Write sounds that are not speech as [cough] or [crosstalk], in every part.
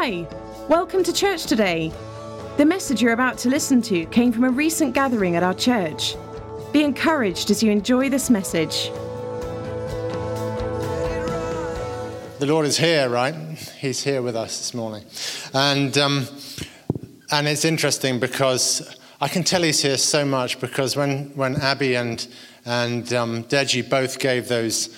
Hi, welcome to church today. The message you're about to listen to came from a recent gathering at our church. Be encouraged as you enjoy this message. The Lord is here, right? He's here with us this morning. And, um, and it's interesting because I can tell he's here so much because when, when Abby and, and um, Deji both gave those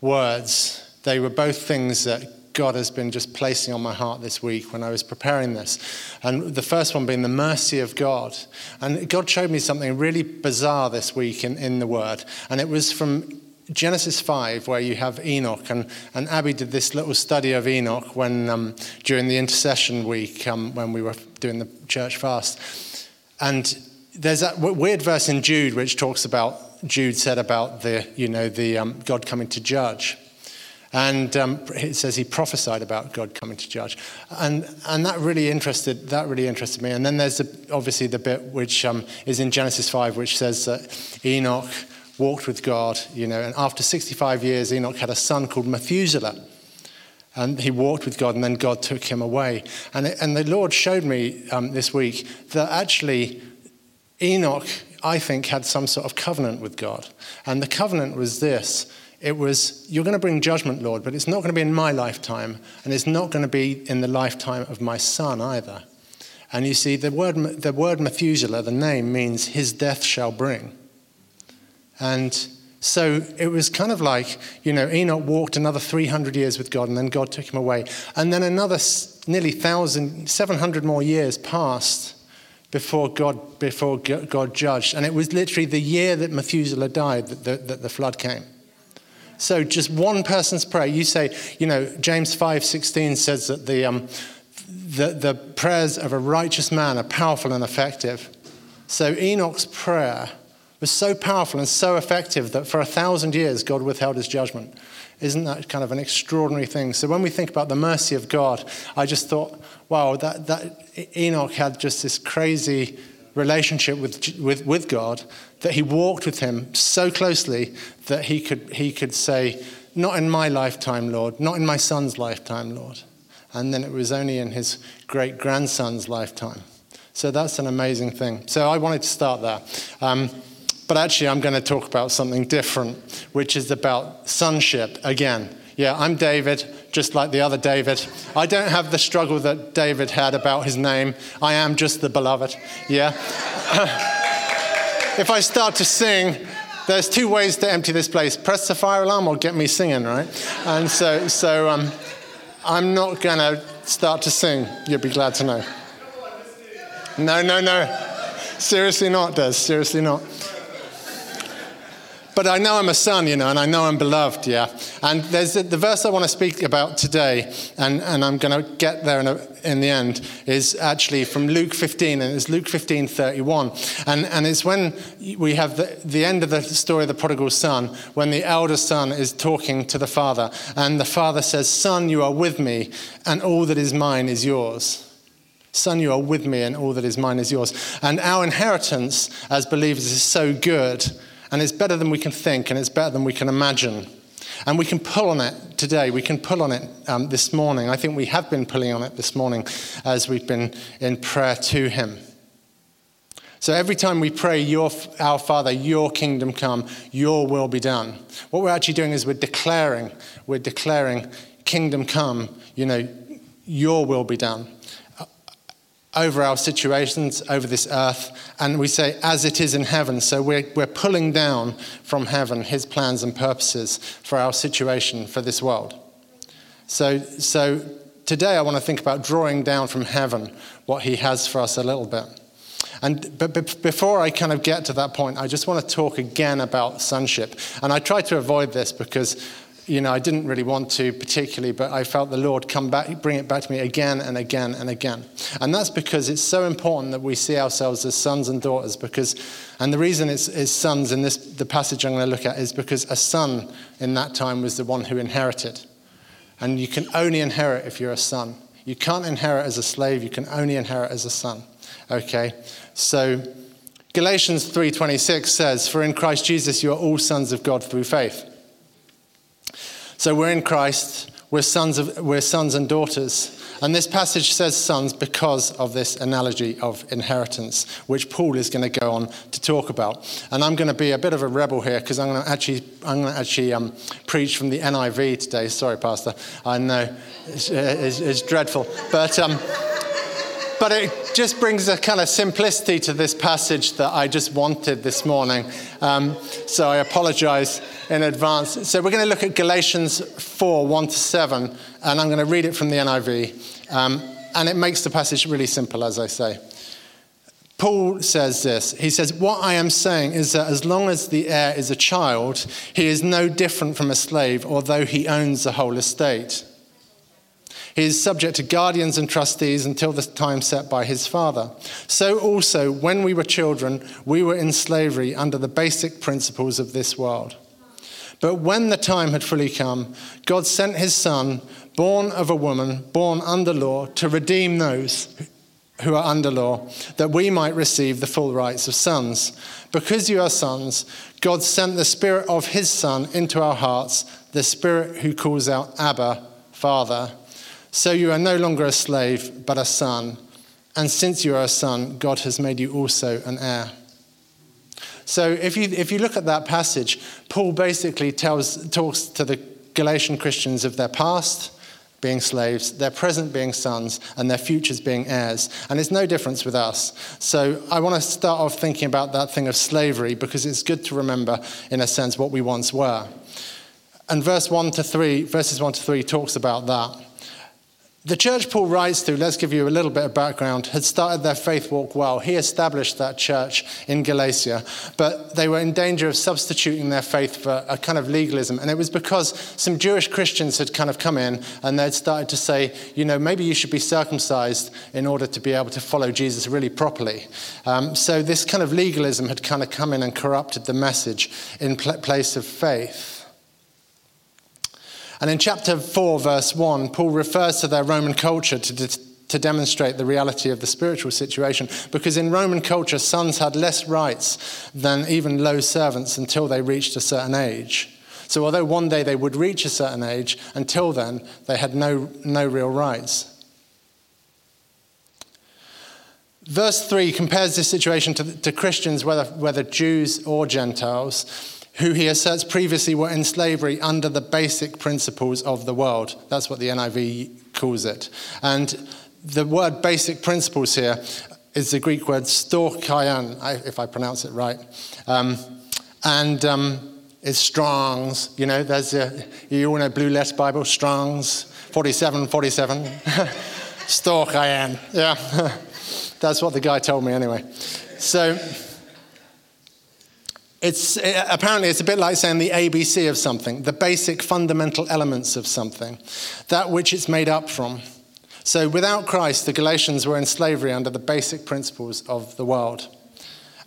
words, they were both things that God has been just placing on my heart this week when I was preparing this. And the first one being the mercy of God. And God showed me something really bizarre this week in, in the Word. And it was from Genesis 5, where you have Enoch. And, and Abby did this little study of Enoch when, um, during the intercession week um, when we were doing the church fast. And there's that weird verse in Jude which talks about, Jude said about the, you know, the um, God coming to judge. And um, it says he prophesied about God coming to judge, and and that really interested that really interested me. And then there's the, obviously the bit which um, is in Genesis five, which says that Enoch walked with God, you know, and after 65 years, Enoch had a son called Methuselah. And he walked with God, and then God took him away. And, it, and the Lord showed me um, this week that actually Enoch, I think, had some sort of covenant with God. And the covenant was this it was, You're going to bring judgment, Lord, but it's not going to be in my lifetime, and it's not going to be in the lifetime of my son either. And you see, the word, the word Methuselah, the name, means his death shall bring. And so it was kind of like, you know, Enoch walked another 300 years with God, and then God took him away. And then another nearly 1,000, 700 more years passed before God, before God judged. And it was literally the year that Methuselah died that the, that the flood came. So just one person's prayer. You say, you know, James 5:16 says that the, um, the, the prayers of a righteous man are powerful and effective. So Enoch's prayer was so powerful and so effective that for a thousand years God withheld his judgment. Isn't that kind of an extraordinary thing? So when we think about the mercy of God, I just thought, wow, that, that Enoch had just this crazy relationship with, with, with God that he walked with him so closely that he could, he could say, Not in my lifetime, Lord, not in my son's lifetime, Lord. And then it was only in his great grandson's lifetime. So that's an amazing thing. So I wanted to start there. Um, but actually, I'm going to talk about something different, which is about sonship again. Yeah, I'm David, just like the other David. I don't have the struggle that David had about his name. I am just the beloved. Yeah. [laughs] if I start to sing, there's two ways to empty this place press the fire alarm or get me singing, right? And so, so um, I'm not going to start to sing. You'll be glad to know. No, no, no. Seriously not, Des. Seriously not. But I know I'm a son, you know, and I know I'm beloved, yeah. And there's the, verse I want to speak about today, and, and I'm going to get there in, a, in the end, is actually from Luke 15, and it's Luke 15, 31. And, and it's when we have the, the end of the story of the prodigal son, when the elder son is talking to the father, and the father says, Son, you are with me, and all that is mine is yours. Son, you are with me, and all that is mine is yours. And our inheritance as believers is so good and it's better than we can think, and it's better than we can imagine. And we can pull on it today. We can pull on it um, this morning. I think we have been pulling on it this morning as we've been in prayer to Him. So every time we pray, your, Our Father, your kingdom come, your will be done, what we're actually doing is we're declaring, we're declaring, kingdom come, you know, your will be done over our situations, over this earth, and we say, as it is in heaven. So we're, we're pulling down from heaven his plans and purposes for our situation, for this world. So, so today I want to think about drawing down from heaven what he has for us a little bit. And but, but before I kind of get to that point, I just want to talk again about sonship. And I try to avoid this because you know, I didn't really want to particularly, but I felt the Lord come back, bring it back to me again and again and again. And that's because it's so important that we see ourselves as sons and daughters. Because, and the reason it's, it's sons in this the passage I'm going to look at is because a son in that time was the one who inherited, and you can only inherit if you're a son. You can't inherit as a slave. You can only inherit as a son. Okay, so. Galatians 3:26 says, "For in Christ Jesus you are all sons of God through faith." So we're in Christ, we're sons, of, we're sons and daughters. And this passage says sons because of this analogy of inheritance, which Paul is going to go on to talk about. And I'm going to be a bit of a rebel here because I'm going to actually, I'm going to actually um, preach from the NIV today. Sorry, Pastor. I know it's, it's, it's dreadful. But. Um, but it just brings a kind of simplicity to this passage that I just wanted this morning. Um, so I apologize in advance. So we're going to look at Galatians 4 1 to 7, and I'm going to read it from the NIV. Um, and it makes the passage really simple, as I say. Paul says this. He says, What I am saying is that as long as the heir is a child, he is no different from a slave, although he owns the whole estate. He is subject to guardians and trustees until the time set by his father. So also, when we were children, we were in slavery under the basic principles of this world. But when the time had fully come, God sent his son, born of a woman, born under law, to redeem those who are under law, that we might receive the full rights of sons. Because you are sons, God sent the Spirit of His Son into our hearts, the Spirit who calls out, Abba, Father. So you are no longer a slave, but a son. And since you are a son, God has made you also an heir. So if you, if you look at that passage, Paul basically tells, talks to the Galatian Christians of their past being slaves, their present being sons, and their futures being heirs. And it's no difference with us. So I want to start off thinking about that thing of slavery because it's good to remember, in a sense, what we once were. And verse 1 to 3, verses 1 to 3 talks about that. The church Paul writes to, let's give you a little bit of background, had started their faith walk well. He established that church in Galatia, but they were in danger of substituting their faith for a kind of legalism. And it was because some Jewish Christians had kind of come in and they'd started to say, you know, maybe you should be circumcised in order to be able to follow Jesus really properly. Um, so this kind of legalism had kind of come in and corrupted the message in place of faith. And in chapter 4, verse 1, Paul refers to their Roman culture to, de- to demonstrate the reality of the spiritual situation. Because in Roman culture, sons had less rights than even low servants until they reached a certain age. So, although one day they would reach a certain age, until then, they had no, no real rights. Verse 3 compares this situation to, to Christians, whether, whether Jews or Gentiles who he asserts previously were in slavery under the basic principles of the world. That's what the NIV calls it. And the word basic principles here is the Greek word storchion, if I pronounce it right. Um, and um, it's Strong's, you know, there's a, you all know Blue Letter Bible, Strong's, 47, 47. [laughs] storchion, yeah. [laughs] That's what the guy told me anyway. So, it's, uh, apparently, it's a bit like saying the ABC of something, the basic fundamental elements of something, that which it's made up from. So, without Christ, the Galatians were in slavery under the basic principles of the world.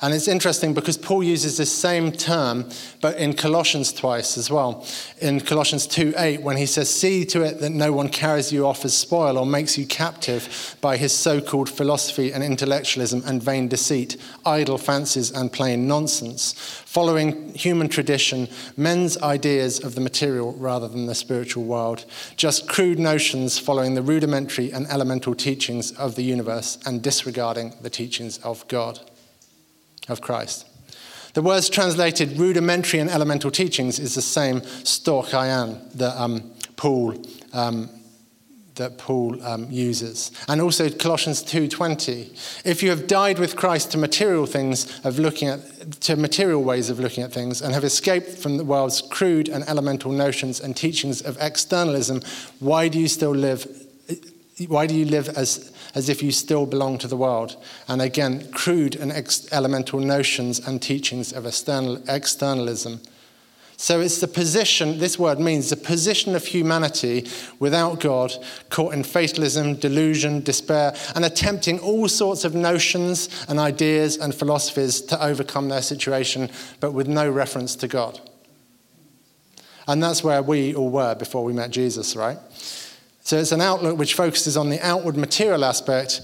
And it's interesting because Paul uses this same term, but in Colossians twice as well. In Colossians 2 8, when he says, See to it that no one carries you off as spoil or makes you captive by his so called philosophy and intellectualism and vain deceit, idle fancies and plain nonsense, following human tradition, men's ideas of the material rather than the spiritual world, just crude notions following the rudimentary and elemental teachings of the universe and disregarding the teachings of God of Christ. The words translated rudimentary and elemental teachings is the same storchion that um, Paul um, that Paul um, uses, and also Colossians two twenty. If you have died with Christ to material things of looking at to material ways of looking at things, and have escaped from the world's crude and elemental notions and teachings of externalism, why do you still live? Why do you live as as if you still belong to the world. And again, crude and ex- elemental notions and teachings of external, externalism. So it's the position, this word means the position of humanity without God, caught in fatalism, delusion, despair, and attempting all sorts of notions and ideas and philosophies to overcome their situation, but with no reference to God. And that's where we all were before we met Jesus, right? So it's an outlook which focuses on the outward material aspect,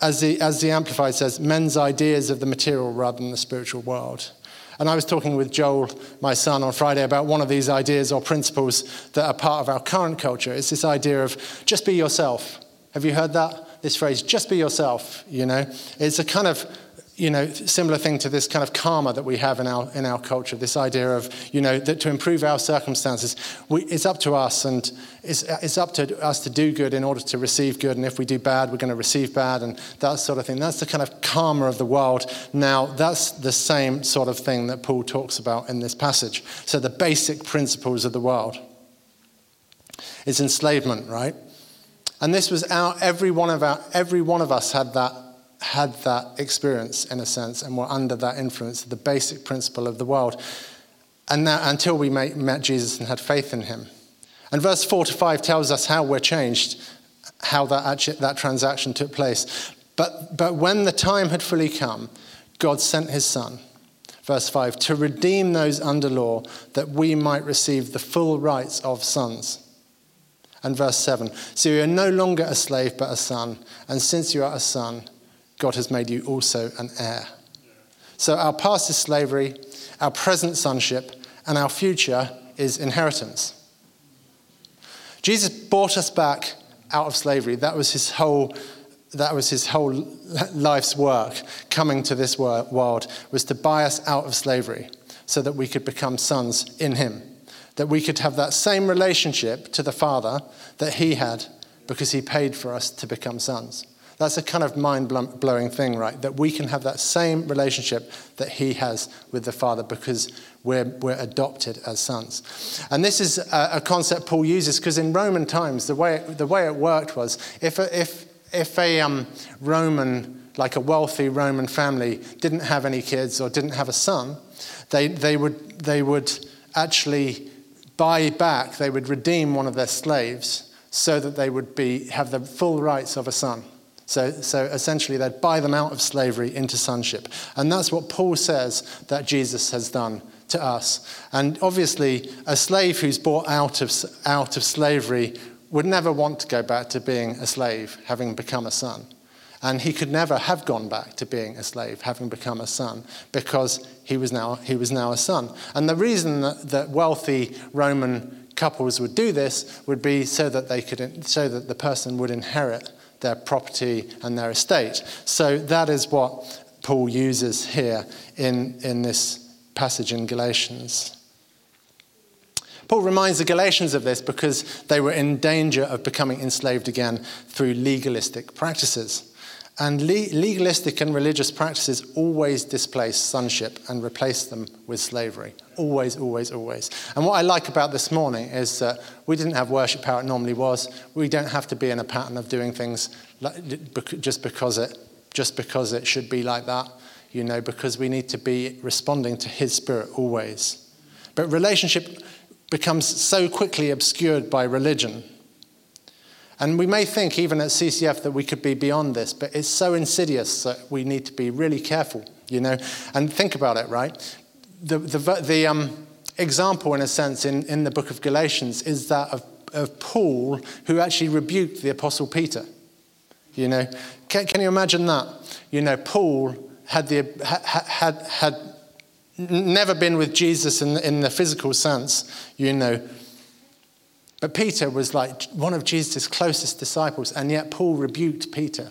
as the, as the Amplified says, men's ideas of the material rather than the spiritual world. And I was talking with Joel, my son, on Friday about one of these ideas or principles that are part of our current culture. It's this idea of just be yourself. Have you heard that? This phrase, just be yourself, you know? It's a kind of you know, similar thing to this kind of karma that we have in our, in our culture, this idea of, you know, that to improve our circumstances, we, it's up to us and it's, it's up to us to do good in order to receive good. And if we do bad, we're going to receive bad and that sort of thing. That's the kind of karma of the world. Now, that's the same sort of thing that Paul talks about in this passage. So the basic principles of the world is enslavement, right? And this was our, every one of our, every one of us had that had that experience in a sense and were under that influence, of the basic principle of the world. And now, until we met Jesus and had faith in him. And verse 4 to 5 tells us how we're changed, how that, actually, that transaction took place. But, but when the time had fully come, God sent his son, verse 5, to redeem those under law that we might receive the full rights of sons. And verse 7 So you are no longer a slave but a son, and since you are a son, God has made you also an heir. So our past is slavery, our present sonship, and our future is inheritance. Jesus bought us back out of slavery. That was his whole that was his whole life's work coming to this world was to buy us out of slavery so that we could become sons in him that we could have that same relationship to the father that he had because he paid for us to become sons that's a kind of mind blowing thing, right? That we can have that same relationship that he has with the Father because we're, we're adopted as sons. And this is a, a concept Paul uses because in Roman times, the way, it, the way it worked was if a, if, if a um, Roman, like a wealthy Roman family, didn't have any kids or didn't have a son, they, they, would, they would actually buy back, they would redeem one of their slaves so that they would be, have the full rights of a son. So, so essentially, they'd buy them out of slavery into sonship. And that's what Paul says that Jesus has done to us. And obviously, a slave who's bought out of, out of slavery would never want to go back to being a slave, having become a son. And he could never have gone back to being a slave, having become a son, because he was now, he was now a son. And the reason that, that wealthy Roman couples would do this would be so that, they could, so that the person would inherit their property and their estate. So that is what Paul uses here in, in this passage in Galatians. Paul reminds the Galatians of this because they were in danger of becoming enslaved again through legalistic practices. And le- legalistic and religious practices always displace sonship and replace them with slavery. Always, always, always. And what I like about this morning is that we didn't have worship how it normally was. We don't have to be in a pattern of doing things just because it, just because it should be like that, you know, because we need to be responding to His Spirit always. But relationship becomes so quickly obscured by religion and we may think, even at CCF, that we could be beyond this, but it's so insidious that we need to be really careful, you know. And think about it, right? The, the, the um, example, in a sense, in, in the book of Galatians is that of, of Paul, who actually rebuked the Apostle Peter. You know, can, can you imagine that? You know, Paul had, the, had, had, had never been with Jesus in, in the physical sense, you know but Peter was like one of Jesus' closest disciples, and yet Paul rebuked Peter.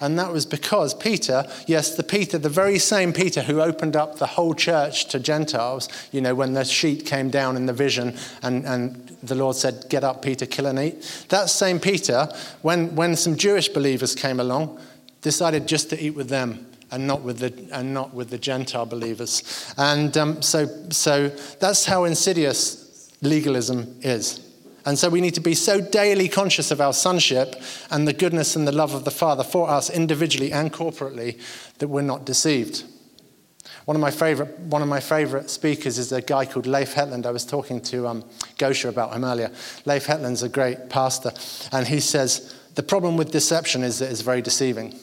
And that was because Peter, yes, the Peter, the very same Peter who opened up the whole church to Gentiles, you know, when the sheet came down in the vision and, and the Lord said, Get up, Peter, kill and eat. That same Peter, when, when some Jewish believers came along, decided just to eat with them and not with the, and not with the Gentile believers. And um, so, so that's how insidious legalism is. And so we need to be so daily conscious of our sonship and the goodness and the love of the Father for us individually and corporately that we're not deceived. One of my favorite, one of my favorite speakers is a guy called Leif Hetland. I was talking to um, Gosha about him earlier. Leif Hetland's a great pastor, and he says the problem with deception is that it's very deceiving.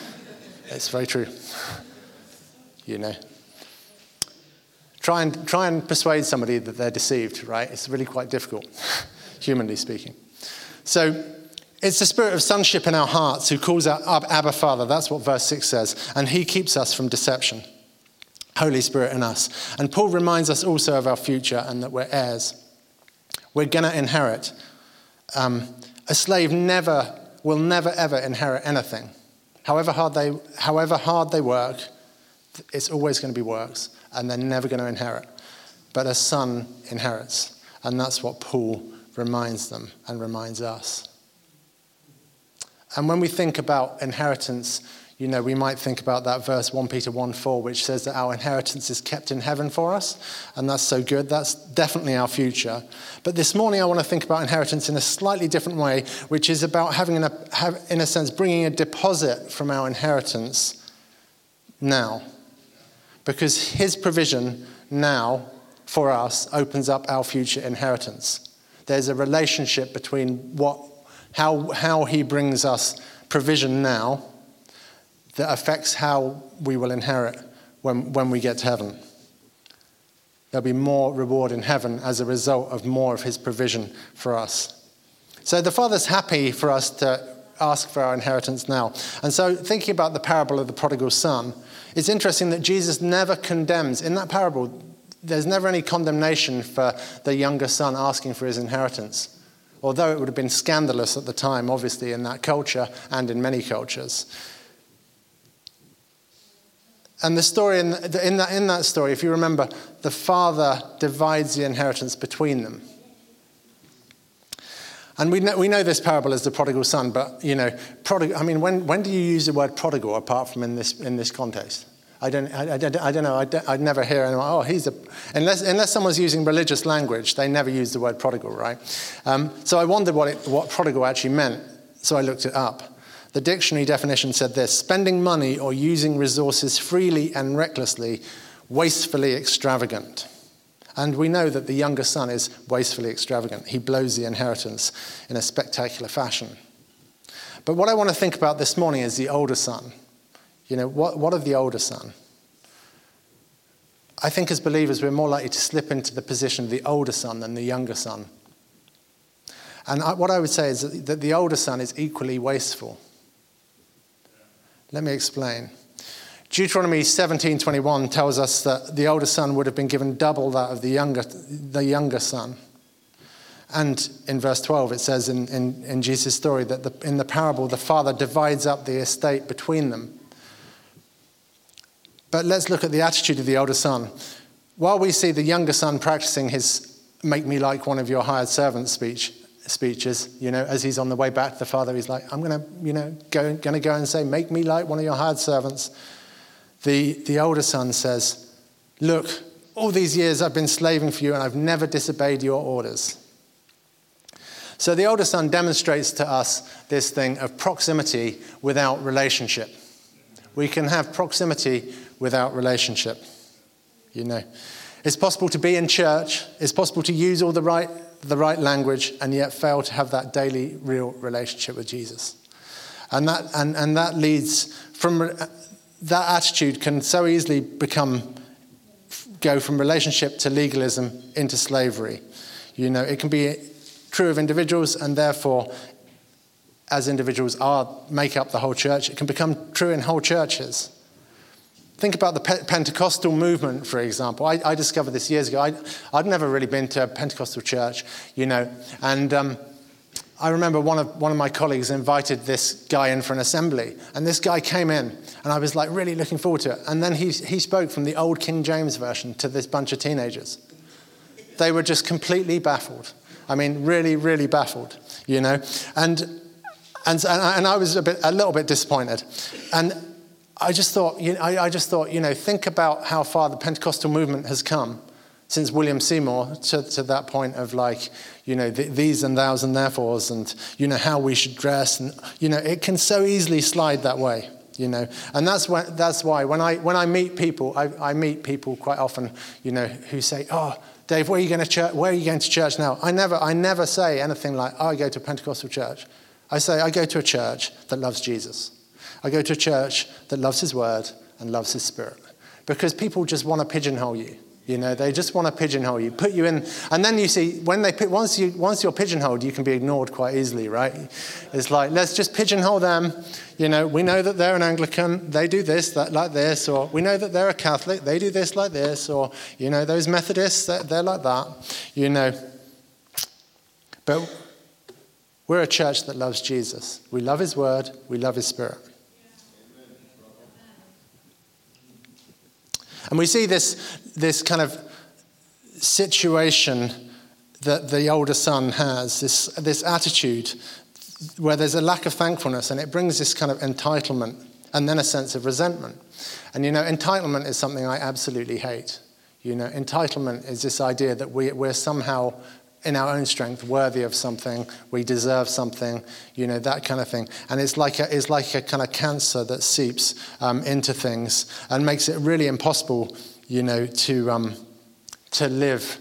[laughs] it's very true. [laughs] You know, Try and, try and persuade somebody that they're deceived, right? It's really quite difficult, humanly speaking. So it's the spirit of sonship in our hearts who calls out Abba Father. That's what verse 6 says. And he keeps us from deception. Holy Spirit in us. And Paul reminds us also of our future and that we're heirs. We're going to inherit. Um, a slave never will never ever inherit anything. However hard they, however hard they work, it's always going to be works, and they're never going to inherit. But a son inherits, and that's what Paul reminds them and reminds us. And when we think about inheritance, you know, we might think about that verse 1 Peter 1 4, which says that our inheritance is kept in heaven for us. And that's so good. That's definitely our future. But this morning, I want to think about inheritance in a slightly different way, which is about having, in a sense, bringing a deposit from our inheritance now. Because his provision now for us opens up our future inheritance. There's a relationship between what, how, how he brings us provision now that affects how we will inherit when, when we get to heaven. There'll be more reward in heaven as a result of more of his provision for us. So the Father's happy for us to ask for our inheritance now. And so, thinking about the parable of the prodigal son, it's interesting that Jesus never condemns, in that parable, there's never any condemnation for the younger son asking for his inheritance. Although it would have been scandalous at the time, obviously, in that culture and in many cultures. And the story in, in, that, in that story, if you remember, the father divides the inheritance between them. And we know, we know this parable as the prodigal son, but, you know, prodigal, I mean, when, when do you use the word prodigal apart from in this, in this context? I don't, I, I, I don't know. I would I'd never hear anyone, oh, he's a, unless, unless someone's using religious language, they never use the word prodigal, right? Um, so I wondered what, it, what prodigal actually meant, so I looked it up. The dictionary definition said this spending money or using resources freely and recklessly, wastefully extravagant. And we know that the younger son is wastefully extravagant. He blows the inheritance in a spectacular fashion. But what I want to think about this morning is the older son. You know, what, what of the older son? I think as believers, we're more likely to slip into the position of the older son than the younger son. And I, what I would say is that the older son is equally wasteful. Let me explain. Deuteronomy 17:21 tells us that the older son would have been given double that of the younger, the younger son. And in verse 12, it says in, in, in Jesus' story that the, in the parable, the father divides up the estate between them. But let's look at the attitude of the older son. While we see the younger son practicing his make me like one of your hired servants speech, speeches, you know, as he's on the way back to the father, he's like, I'm going to, you know, go, going to go and say, make me like one of your hired servants. The, the older son says, look, all these years I've been slaving for you and I've never disobeyed your orders. So the older son demonstrates to us this thing of proximity without relationship. We can have proximity without relationship. You know, it's possible to be in church, it's possible to use all the right the right language and yet fail to have that daily, real relationship with Jesus. And that, and, and that leads from that attitude can so easily become go from relationship to legalism into slavery. You know, it can be true of individuals, and therefore, as individuals are make up the whole church, it can become true in whole churches. Think about the Pentecostal movement, for example. I, I discovered this years ago. I, would never really been to a Pentecostal church, you know, and um, I remember one of, one of my colleagues invited this guy in for an assembly, and this guy came in, and I was like really looking forward to it. And then he, he spoke from the old King James version to this bunch of teenagers. They were just completely baffled. I mean, really, really baffled, you know. And, and, and I was a, bit, a little bit disappointed. And I just thought, you know, I, I just thought, you know, think about how far the Pentecostal movement has come since William Seymour to, to that point of like, you know, the, these and thous and therefores and, you know, how we should dress. And, you know, it can so easily slide that way, you know. And that's, when, that's why when I, when I meet people, I, I meet people quite often, you know, who say, oh, Dave, where are you going to church? Where are you going to church now? I never, I never say anything like, oh, I go to a Pentecostal church. I say, I go to a church that loves Jesus. I go to a church that loves His Word and loves His Spirit. Because people just want to pigeonhole you. You know, they just want to pigeonhole you, put you in, and then you see when they once you once you're pigeonholed, you can be ignored quite easily, right? It's like let's just pigeonhole them. You know, we know that they're an Anglican, they do this, that like this, or we know that they're a Catholic, they do this like this, or you know, those Methodists, they're, they're like that. You know, but we're a church that loves Jesus. We love His Word, we love His Spirit. And we see this, this kind of situation that the older son has, this, this attitude where there's a lack of thankfulness and it brings this kind of entitlement and then a sense of resentment. And you know, entitlement is something I absolutely hate. You know, entitlement is this idea that we, we're somehow in our own strength worthy of something, we deserve something, you know, that kind of thing. And it's like a, it's like a kind of cancer that seeps um, into things and makes it really impossible, you know, to, um, to live,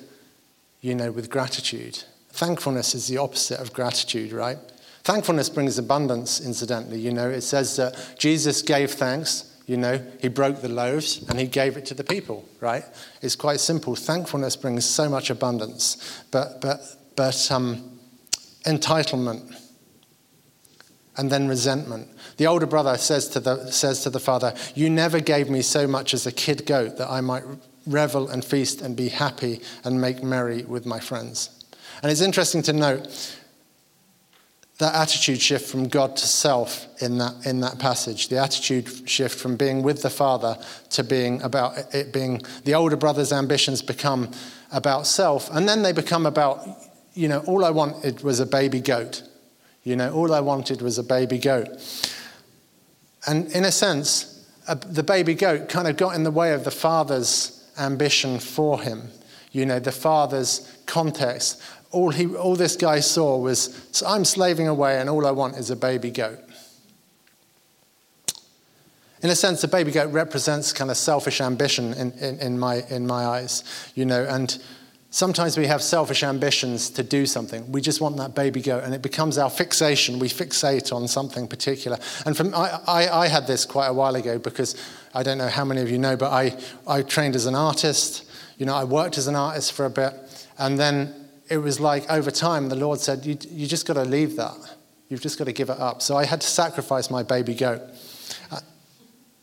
you know, with gratitude. Thankfulness is the opposite of gratitude, right? Thankfulness brings abundance, incidentally. You know, it says that Jesus gave thanks you know, he broke the loaves and he gave it to the people, right? It's quite simple. Thankfulness brings so much abundance, but, but, but um, entitlement and then resentment. The older brother says to, the, says to the father, You never gave me so much as a kid goat that I might revel and feast and be happy and make merry with my friends. And it's interesting to note that attitude shift from God to self in that, in that passage, the attitude shift from being with the Father to being about it being the older brother's ambitions become about self, and then they become about, you know, all I wanted was a baby goat. You know, all I wanted was a baby goat. And in a sense, a, the baby goat kind of got in the way of the father's ambition for him. You know, the father's context all, he, all this guy saw was, so I'm slaving away and all I want is a baby goat. In a sense, a baby goat represents kind of selfish ambition in, in, in, my, in my eyes, you know, and sometimes we have selfish ambitions to do something. We just want that baby goat, and it becomes our fixation. We fixate on something particular. And from, I, I, I had this quite a while ago because I don't know how many of you know, but I, I trained as an artist. You know, I worked as an artist for a bit, and then it was like over time, the Lord said, You, you just got to leave that. You've just got to give it up. So I had to sacrifice my baby goat. Uh,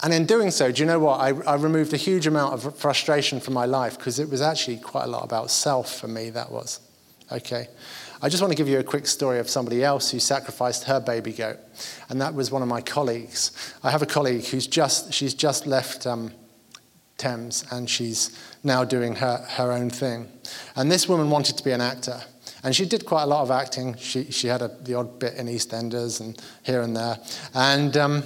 and in doing so, do you know what? I, I removed a huge amount of frustration from my life because it was actually quite a lot about self for me, that was. Okay. I just want to give you a quick story of somebody else who sacrificed her baby goat, and that was one of my colleagues. I have a colleague who's just, she's just left um, Thames and she's now doing her, her own thing. And this woman wanted to be an actor. And she did quite a lot of acting. She, she had a, the odd bit in EastEnders and here and there. And um,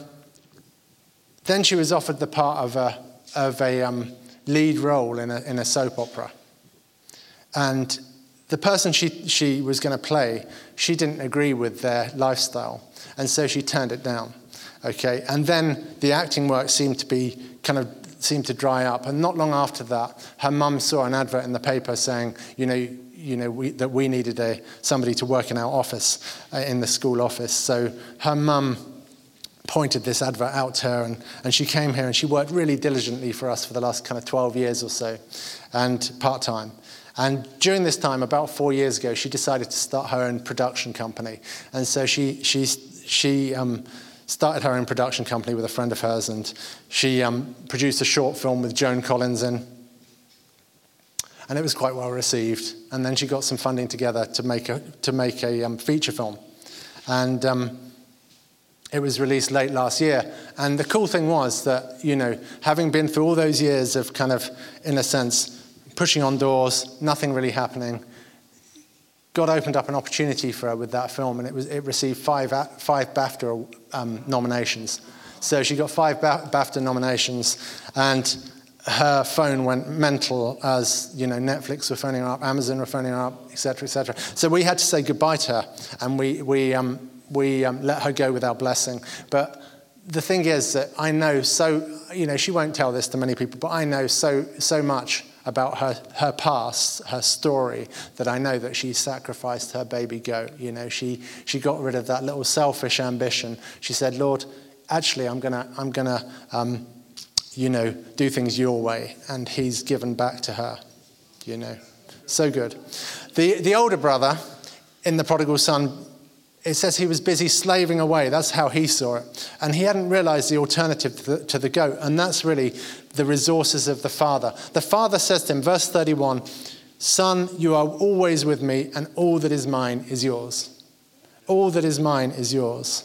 then she was offered the part of a, of a um, lead role in a, in a soap opera. And the person she, she was going to play, she didn't agree with their lifestyle. And so she turned it down. Okay. And then the acting work seemed to be kind of seemed to dry up. And not long after that, her mum saw an advert in the paper saying, you know, you know we, that we needed a, somebody to work in our office, uh, in the school office. So her mum pointed this advert out to her, and, and she came here and she worked really diligently for us for the last kind of 12 years or so, and part time. And during this time, about four years ago, she decided to start her own production company. And so she, she, she um, started her own production company with a friend of hers, and she um, produced a short film with Joan Collins in. And it was quite well received. And then she got some funding together to make a, to make a um, feature film. And um, it was released late last year. And the cool thing was that, you know, having been through all those years of kind of, in a sense, pushing on doors, nothing really happening, God opened up an opportunity for her with that film, and it, was, it received five, five BAFTA um, nominations. So she got five BAFTA nominations, and her phone went mental as you know Netflix were phoning her up, Amazon were phoning her up, etc., etc. So we had to say goodbye to her, and we we um, we um, let her go with our blessing. But the thing is that I know so you know she won't tell this to many people, but I know so so much about her, her past, her story, that I know that she sacrificed her baby goat. You know, she, she got rid of that little selfish ambition. She said, Lord, actually, I'm going to, I'm gonna, um, you know, do things your way. And he's given back to her. you know. So good. The, the older brother in the prodigal son, it says he was busy slaving away. That's how he saw it. And he hadn't realized the alternative to the, to the goat. And that's really the resources of the father. The father says to him, verse 31, Son, you are always with me, and all that is mine is yours. All that is mine is yours.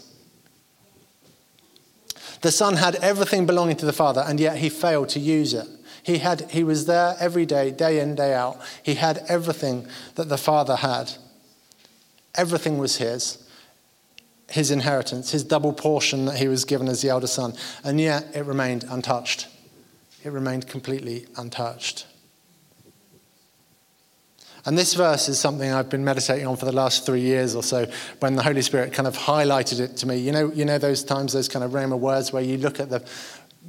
The son had everything belonging to the father, and yet he failed to use it. He, had, he was there every day, day in, day out. He had everything that the father had. Everything was his his inheritance, his double portion that he was given as the elder son, and yet it remained untouched. It remained completely untouched. And this verse is something I've been meditating on for the last three years or so when the Holy Spirit kind of highlighted it to me. You know, you know those times, those kind of rhema words where you look at the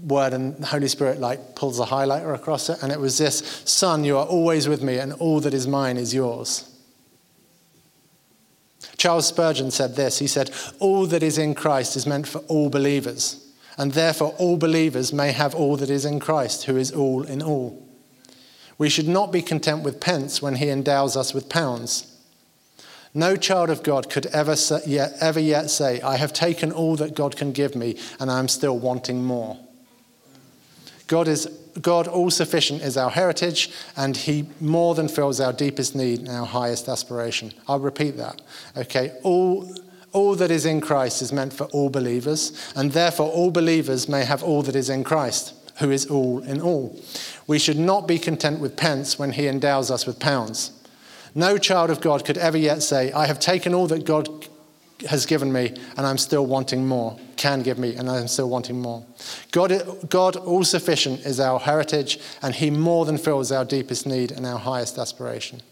word and the Holy Spirit like pulls a highlighter across it. And it was this Son, you are always with me, and all that is mine is yours. Charles Spurgeon said this He said, All that is in Christ is meant for all believers, and therefore all believers may have all that is in Christ, who is all in all. We should not be content with pence when he endows us with pounds. No child of God could ever, yet, ever yet say, I have taken all that God can give me and I am still wanting more. God is God all sufficient is our heritage and he more than fills our deepest need and our highest aspiration. I'll repeat that. Okay, all all that is in Christ is meant for all believers, and therefore all believers may have all that is in Christ, who is all in all. We should not be content with pence when he endows us with pounds. No child of God could ever yet say, I have taken all that God has given me and I'm still wanting more, can give me and I'm still wanting more. God, God all sufficient is our heritage and he more than fills our deepest need and our highest aspiration.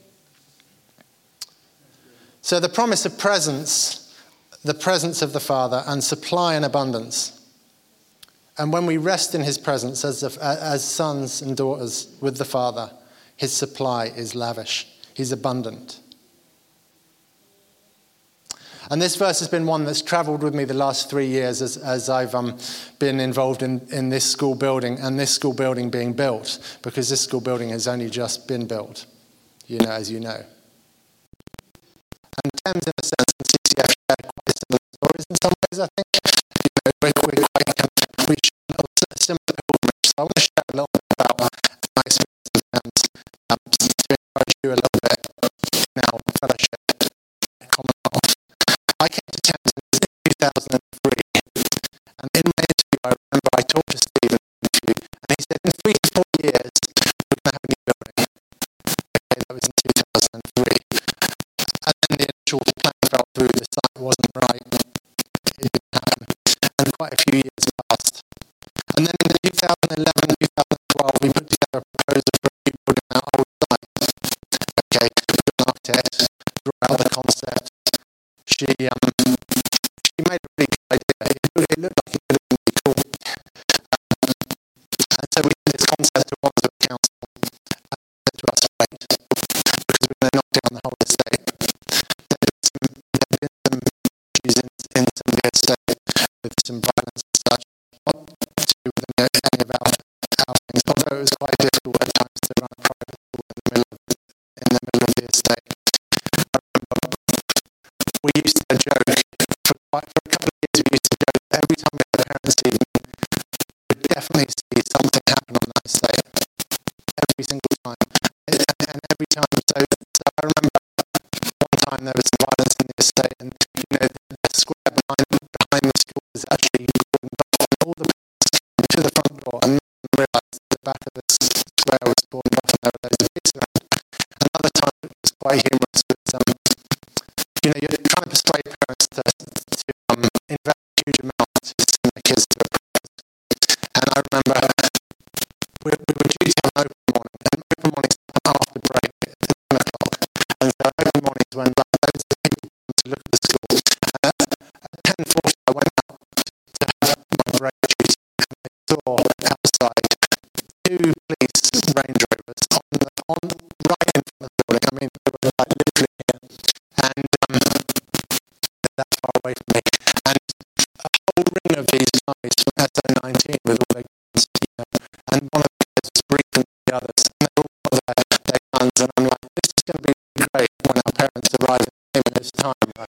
So the promise of presence, the presence of the Father and supply and abundance and when we rest in his presence as, as sons and daughters with the Father, his supply is lavish, he's abundant. And this verse has been one that's traveled with me the last three years as, as I've um, been involved in, in this school building and this school building being built, because this school building has only just been built, you know, as you know. And Thames, in a sense, and CCF shared quite similar stories in some ways, I think. You know, we share similar pilgrimage. So I want to in my interview, I remember I talked to Stephen, and he said, in three to four years, we're going to have a new building. Okay, that was in 2003. And then the initial plan fell through, the site wasn't right, it didn't happen, and quite a few years passed. And then in 2011, 2012, we put together a proposal for a new building our old site. Okay, an architect, draw out the concept. She um, with some violence and such. Not to do with any, of our, our things, although it was quite difficult at times to run a private school in the middle of, in the, middle of the estate. I remember we used to joke for, quite, for a couple of years. We used to joke every time we had a parents' evening, we'd definitely see something happen on that estate. Every single time, and, and every time. So, so I remember of the square was cordoned off, and there were loads of kids around. Another time it was quite humorous. Was, um, you know, you're trying to persuade parents to one of these guys from SO19 was all against you know, and one of the guys is briefing the others, and they all got their, their guns, and I'm like, this is going to be great when our parents arrive at this time. and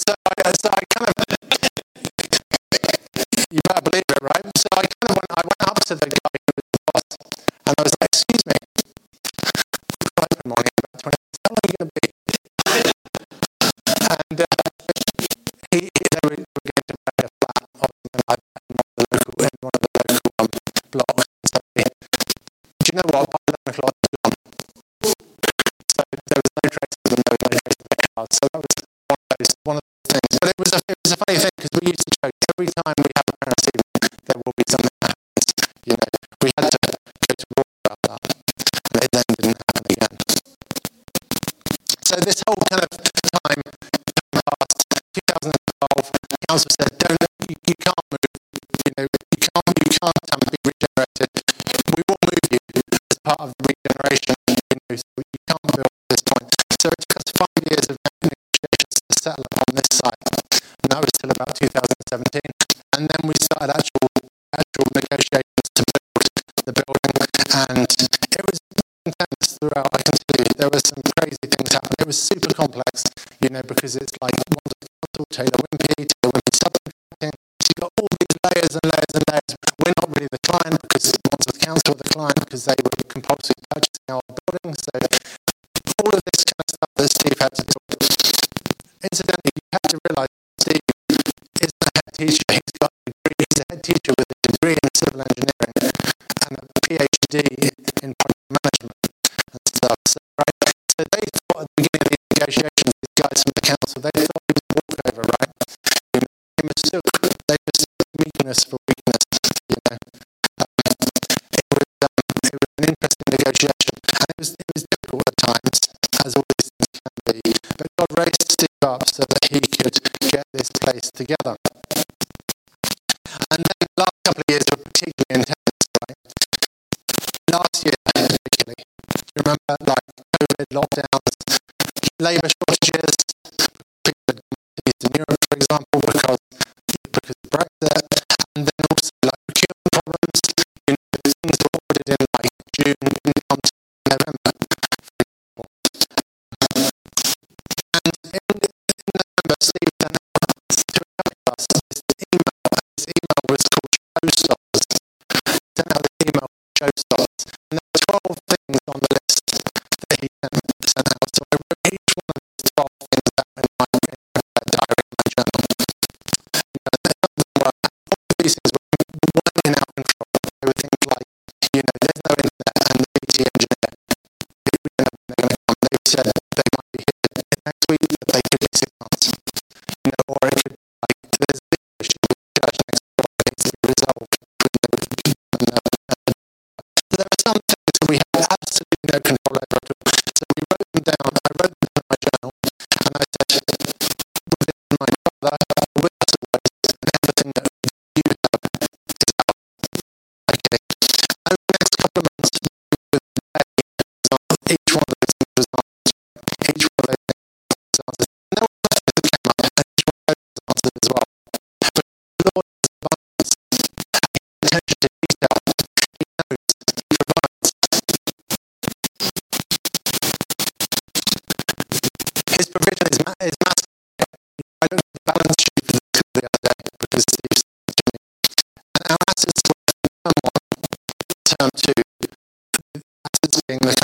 so I, so I kind of, you better believe it, right? So I kind of went, I went up to the guy who was the boss, and I was like, excuse me, 20 how long are you going to be? Something that happens. You know, we had to go to war about that, and it then didn't happen again. So this whole kind of time past 2012, council said, "Don't you, you can't move. You know, you can't you can't um, be regenerated. We will move you as part of the regeneration. You know, so you can't build at this point." So it took us five years of negotiations to settle on this site, and that was till about 2017. And then we started actual and it was intense throughout. I can tell you, there were some crazy things happening. It was super complex, you know, because it's like Wandsworth Council, Taylor Wimpey, Taylor Wimpey subcontracting. So you've got all these layers and layers and layers. We're not really the client because Wandsworth Council the client because they were compulsory purchasing our building. So all of this kind of stuff that Steve had to talk. Incidentally, you have to realise Steve is a head teacher. He's got a degree. He's a head teacher with a degree in civil engineering and a PhD in project management and stuff. So, right? so they thought at the beginning of these negotiations, these guys from the council, they thought he was a walkover, right? They mistook, they mistook weakness for weakness, you know. Um, it, was, um, it was an interesting negotiation, and it was, it was difficult at times, as all these things can be, but God raised Steve up so that he could get this place together. And then the last couple of years were COVID lockdowns, labour shortages, Eastern Europe, for example, because because of Brexit, and then also like procurement problems. You know, things were ordered in like June, didn't come to November. And in, in November, Steve sent out to us this email. This email was called Showstoppers. Sent this email Showstoppers. The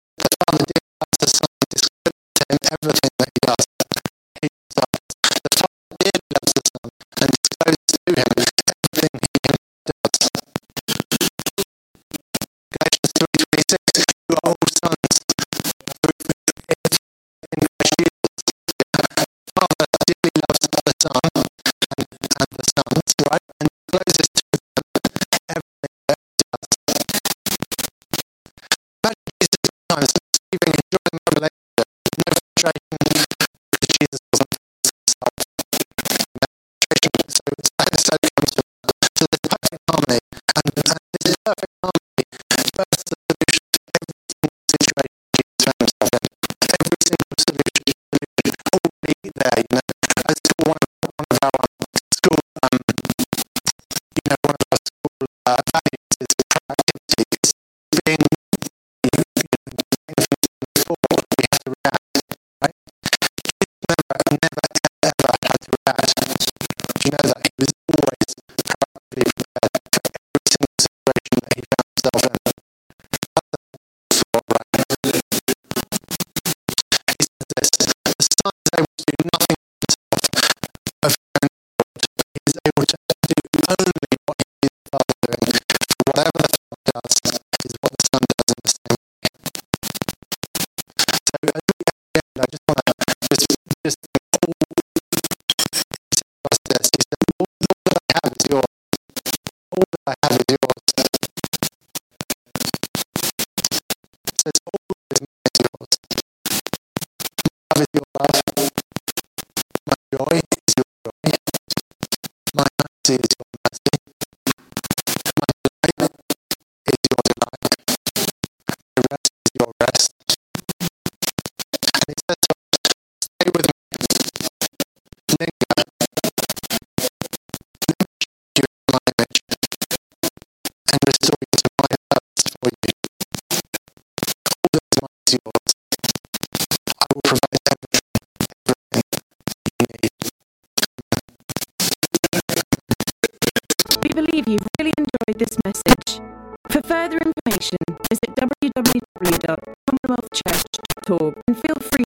mensaje, muchachos. says believe you really enjoyed this message. For further information, visit www.commonwealthchurch.org and feel free